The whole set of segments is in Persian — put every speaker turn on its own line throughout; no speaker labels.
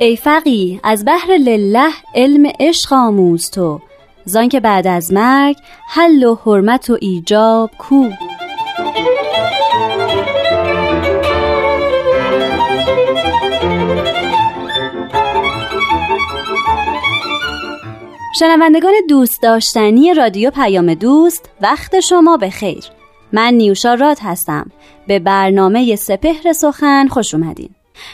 ای فقی از بحر لله علم عشق آموز تو. زان که بعد از مرگ حل و حرمت و ایجاب کو. شنوندگان دوست داشتنی رادیو پیام دوست وقت شما به خیر من نیوشا راد هستم. به برنامه سپهر سخن خوش اومدین.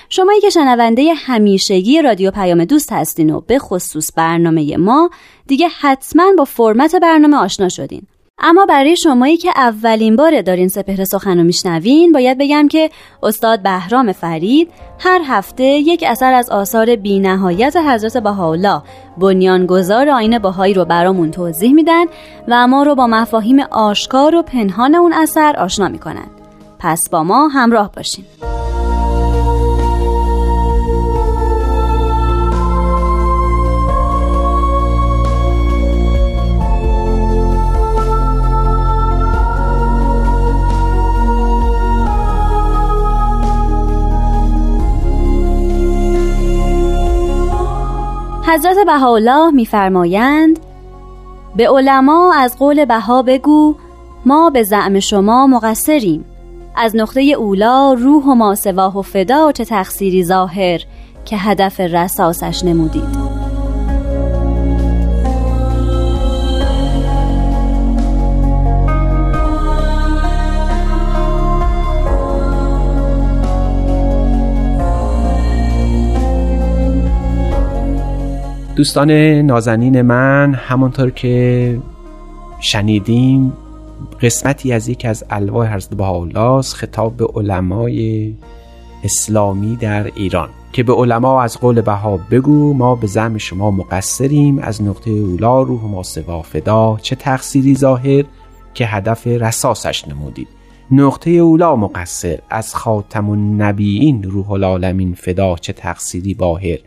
شمایی که شنونده همیشگی رادیو پیام دوست هستین و به خصوص برنامه ما دیگه حتما با فرمت برنامه آشنا شدین. اما برای شمایی که اولین بار دارین سپهر سخن رو میشنوین باید بگم که استاد بهرام فرید هر هفته یک اثر از آثار بینهایت حضرت بهاءالله بنیانگذار آین بهایی رو برامون توضیح میدن و ما رو با مفاهیم آشکار و پنهان اون اثر آشنا می‌کنن. پس با ما همراه باشین. حضرت بهاءالله میفرمایند به علما از قول بها بگو ما به زعم شما مقصریم. از نقطه اولا روح و ما سواه و فدا چه تقصیری ظاهر که هدف رساسش نمودید.
دوستان نازنین من همانطور که شنیدیم قسمتی از یکی از الواح حضرت بهاءالله خطاب به علمای اسلامی در ایران که به علما از قول بها بگو ما به زم شما مقصریم. از نقطه اولا روح ما سوا فدا. چه تقصیری ظاهر که هدف رساسش نمودید نقطه اولا مقصر از خاتم النبیین روح العالمین فدا چه تقصیری باهر؟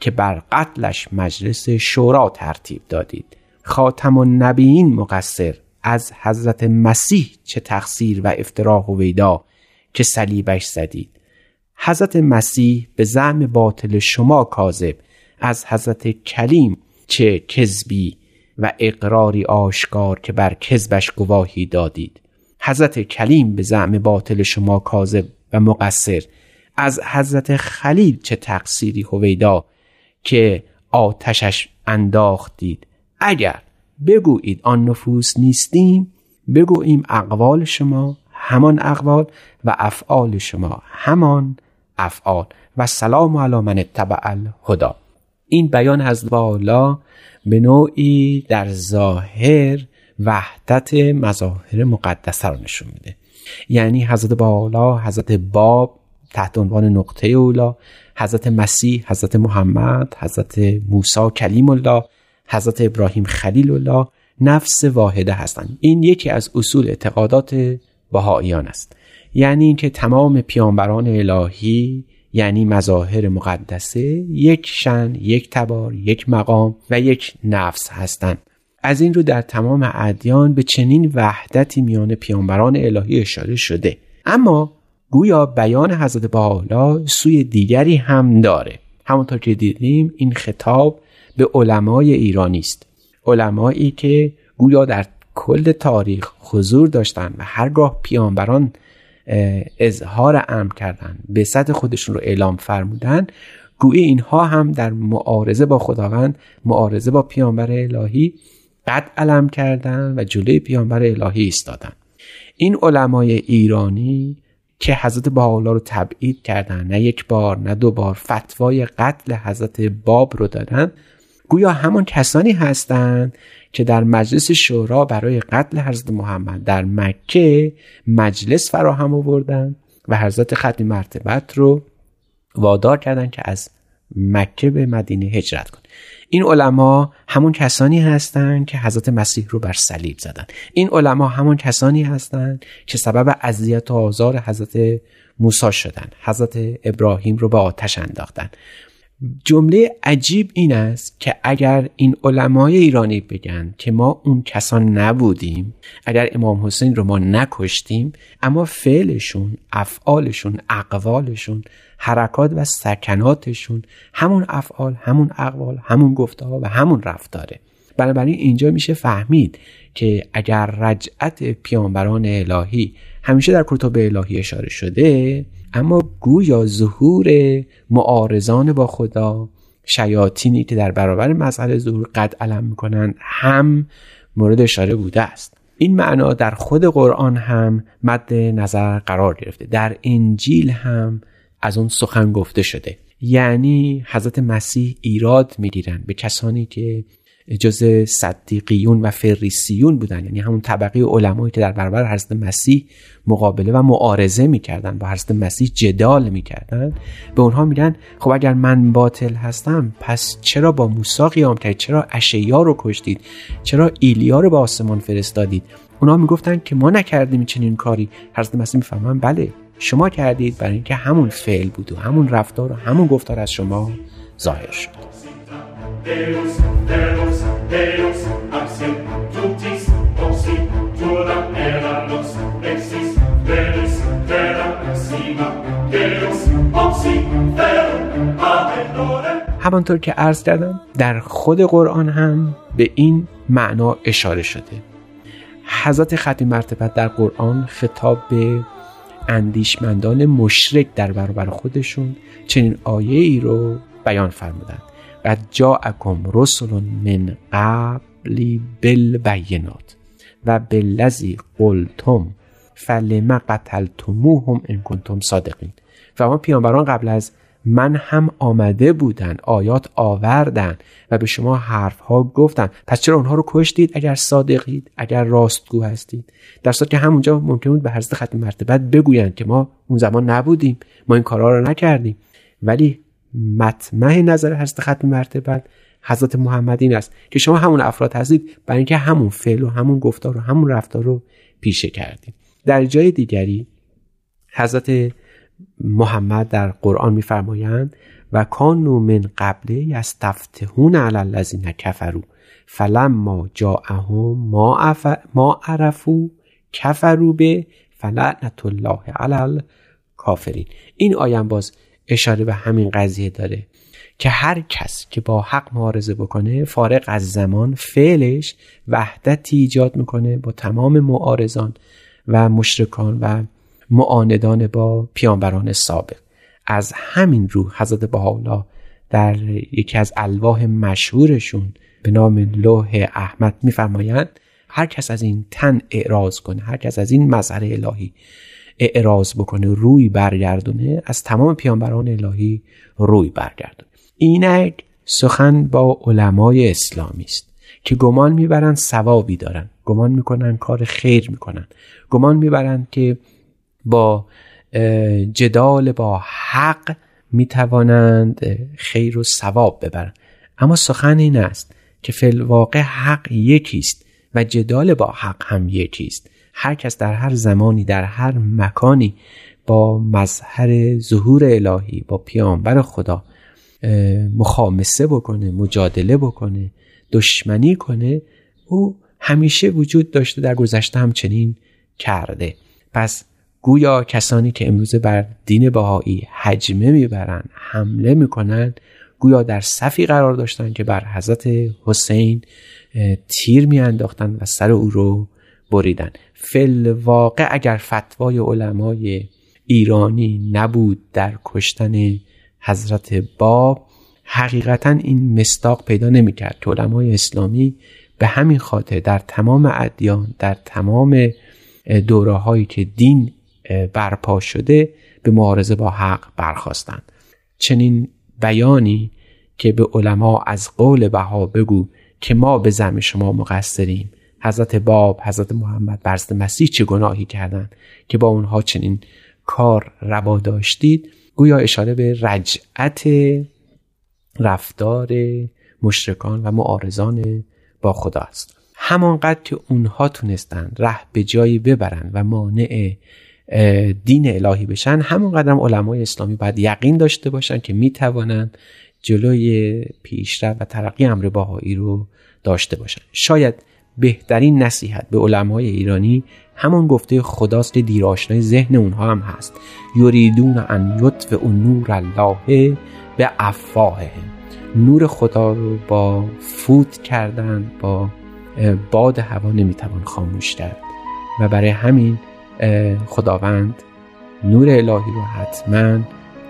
که بر قتلش مجلس شورا ترتیب دادید. خاتم النبیین مقصر از حضرت مسیح چه تقصیر و افتراح و ویدا که صلیبش زدید. حضرت مسیح به زعم باطل شما کاذب از حضرت کلیم چه کذبی و اقراری آشکار که بر کذبش گواهی دادید. حضرت کلیم به زعم باطل شما کاذب و مقصر از حضرت خلیل چه تقصیری هویدا که آتشش انداختید. اگر بگویید آن نفوس نیستیم بگوییم اقوال شما همان اقوال و افعال شما همان افعال. و سلام علی من اتبع الهدا این بیان از بالا به نوعی در ظاهر وحدت مظاهر مقدسه رو نشون میده. یعنی حضرت بالا حضرت باب تحت عنوان نقطه اولا حضرت مسیح حضرت محمد حضرت موسی کلیم الله حضرت ابراهیم خلیل الله نفس واحده هستند. این یکی از اصول اعتقادات بهاییان است. یعنی اینکه تمام پیامبران الهی یعنی مظاهر مقدسه یک شن یک تبار یک مقام و یک نفس هستند. از این رو در تمام ادیان به چنین وحدتی میان پیامبران الهی اشاره شده. اما گویا بیان حضرت بحالا سوی دیگری هم داره. همونطور که دیدیم این خطاب به علمای ایرانی است. علمایی که گویا در کل تاریخ حضور داشتن و هرگاه پیامبران اظهار امر کردن به صد خودشون رو اعلام فرمودن گویی اینها هم در معارضه با خداوند معارضه با پیامبر الهی قد علم کردن و جلوی پیامبر الهی ایستادن. این علمای ایرانی که حضرت بهاءالله رو تبعید کردن. نه یک بار نه دو بار. فتوای قتل حضرت باب رو دادن. گویا همان کسانی هستند که در مجلس شورا برای قتل حضرت محمد در مکه مجلس فراهم آوردن و حضرت ختم مرتبت رو وادار کردند که از مکه به مدینه هجرت کن. این علما همون کسانی هستند که حضرت مسیح رو بر صلیب زدن. این علما همون کسانی هستند که سبب اذیت و آزار حضرت موسی شدن. حضرت ابراهیم رو به آتش انداختن. جمله عجیب این است که اگر این علمای ایرانی بگن که ما اون کسان نبودیم اگر امام حسین رو ما نکشتیم اما فعلشون افعالشون اقوالشون حرکات و سکناتشون همون افعال همون اقوال همون گفته ها و همون رفتاره. بنابراین اینجا میشه فهمید که اگر رجعت پیامبران الهی همیشه در کتب الهی اشاره شده اما گویا ظهور معارضان با خدا شیاطینی که در برابر مسئله ظهور قد علم می‌کنند هم مورد اشاره بوده است. این معنا در خود قرآن هم مد نظر قرار گرفته. در انجیل هم از اون سخن گفته شده. یعنی حضرت مسیح ایراد می‌گیرند به کسانی که جز صدیقیون و فریسیون بودن. یعنی همون طبقه علمایی که در برابر حضرت مسیح مقابله و معارضه می‌کردن با حضرت مسیح جدال می‌کردن به اونها میگن خب اگر من باطل هستم پس چرا با موسی قیام کردید؟ چرا اشیا رو کشتید؟ چرا ایلیا رو به آسمان فرستادید؟ اونها می‌گفتن که ما نکردیم چنین کاری. حضرت مسیح می‌فهمن بله شما کردید برای اینکه همون فعل بود و همون رفتار و همون گفتار از شما ظاهر شد. همانطور که عرض کردم در خود قرآن هم به این معنا اشاره شده. حضرت ختم مرتبت در قرآن خطاب به اندیشمندان مشرک در برابر خودشون چنین آیه ای رو بیان فرمودند. قد جاءکم رسل من قبلی بالبینات و بالذی قلتم فلم قتلتموهم ان کنتم صادقین. و ما پیامبران قبل از من هم آمده بودن آیات آوردن و به شما حرف ها گفتن پس چرا اونها رو کشتید؟ اگر صادقید اگر راستگو هستید. در صورت که همونجا ممکن بود به حضرت ختم مرتبت بگویند که ما اون زمان نبودیم ما این کارها رو نکردیم. ولی مطمع نظر حضرت ختم مرتبت حضرت محمد این است که شما همون افراد هستید برای اینکه همون فعل و همون گفتار و همون رفتار رو پیشه کردید. در جای دیگری حضرت محمد در قرآن میفرمایند و کانو من قبله یستفتحون علی الذین کفروا فلما جاءهم ما, ما عرفو کفرو به فلعنت الله علی الکافرین. این آیم باز اشاره به همین قضیه داره که هر کس که با حق معارضه بکنه فارغ از زمان فعلش وحدتی ایجاد می‌کنه با تمام معارضان و مشرکان و معاندان با پیانبران سابق. از همین رو حضرت بهاءالله در یکی از الواح مشهورشون به نام لوح احمد میفرمایند هر کس از این تن اعراض کنه هر کس از این مظهر الهی اعراض بکنه روی برگردونه از تمام پیانبران الهی روی برگردونه. اینک سخن با علمای اسلامی است که گمان می‌برند ثوابی دارن گمان می‌کنن کار خیر می‌کنن گمان می‌برند که با جدال با حق می‌توانند خیر و ثواب ببرند. اما سخن این است که فی واقع حق یکیست. و جدال با حق هم یکیست هر کس در هر زمانی در هر مکانی با مظهر ظهور الهی با پیامبر خدا مخامسه بکنه مجادله بکنه دشمنی کنه او همیشه وجود داشته در گذشته همچنین کرده. پس گویا کسانی که امروزه بر دین بهایی حجمه می‌برند حمله می‌کنند گویا در صفی قرار داشتن که بر حضرت حسین تیر میانداختند و سر او رو بریدن. فل واقع اگر فتوای علمای ایرانی نبود در کشتن حضرت باب حقیقتا این مستاق پیدا نمی‌کرد. که علمای اسلامی به همین خاطر در تمام ادیان در تمام دوره هایی که دین برپا شده به معارضه با حق برخواستند چنین بیانی که به علما از قول بها بگو که ما به زم شما مقصریم. حضرت باب حضرت محمد بر مسیح چه گناهی کردند که با اونها چنین کار روا داشتید؟ گویا اشاره به رجعت رفتار مشرکان و معارضان با خدا است همانقدر که اونها تونستن ره به جایی ببرن و مانع دین الهی بشن همونقدر هم علمای اسلامی باید یقین داشته باشن که می‌توانند جلوی پیشرفت و ترقی امر باهایی رو داشته باشن. شاید بهترین نصیحت به علمای ایرانی همون گفته خداست که دیراشنای ذهن اونها هم هست. یریدون ان یطفئ نور الله به افواههم. نور خدا رو با فوت کردن با باد هوا نمی‌توان خاموش کرد. و برای همین خداوند نور الهی رو حتما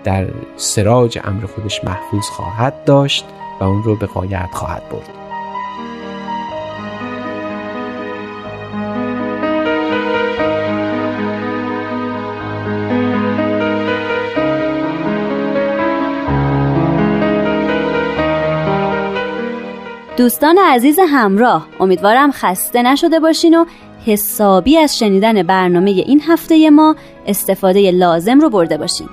در سراج امر خودش محفوظ خواهد داشت و اون رو به قایت خواهد برد.
دوستان عزیز همراه امیدوارم خسته نشده باشین و حسابی از شنیدن برنامه این هفته ما استفاده لازم رو برده باشین.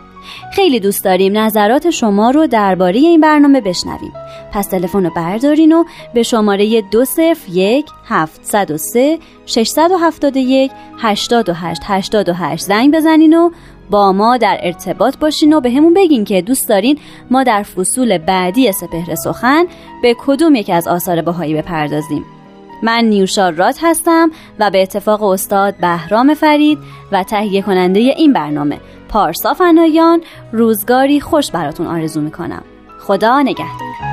خیلی دوست داریم نظرات شما رو درباره این برنامه بشنویم. پس تلفن رو بردارین و به شماره دو صفر یک هفت صد و سه ششصد و هفتاد یک هشتاد و هشت هشتاد و هشت زنگ بزنین و با ما در ارتباط باشین و به همون بگین که دوست دارین ما در فصول بعدی سپهر سخن به کدوم یکی از آثار بهایی بپردازیم. من نیوشا رات هستم و به اتفاق استاد بهرام فرید و تهیه کننده این برنامه پارسا فنایان روزگاری خوش براتون آرزو می‌کنم. خدا نگهدار.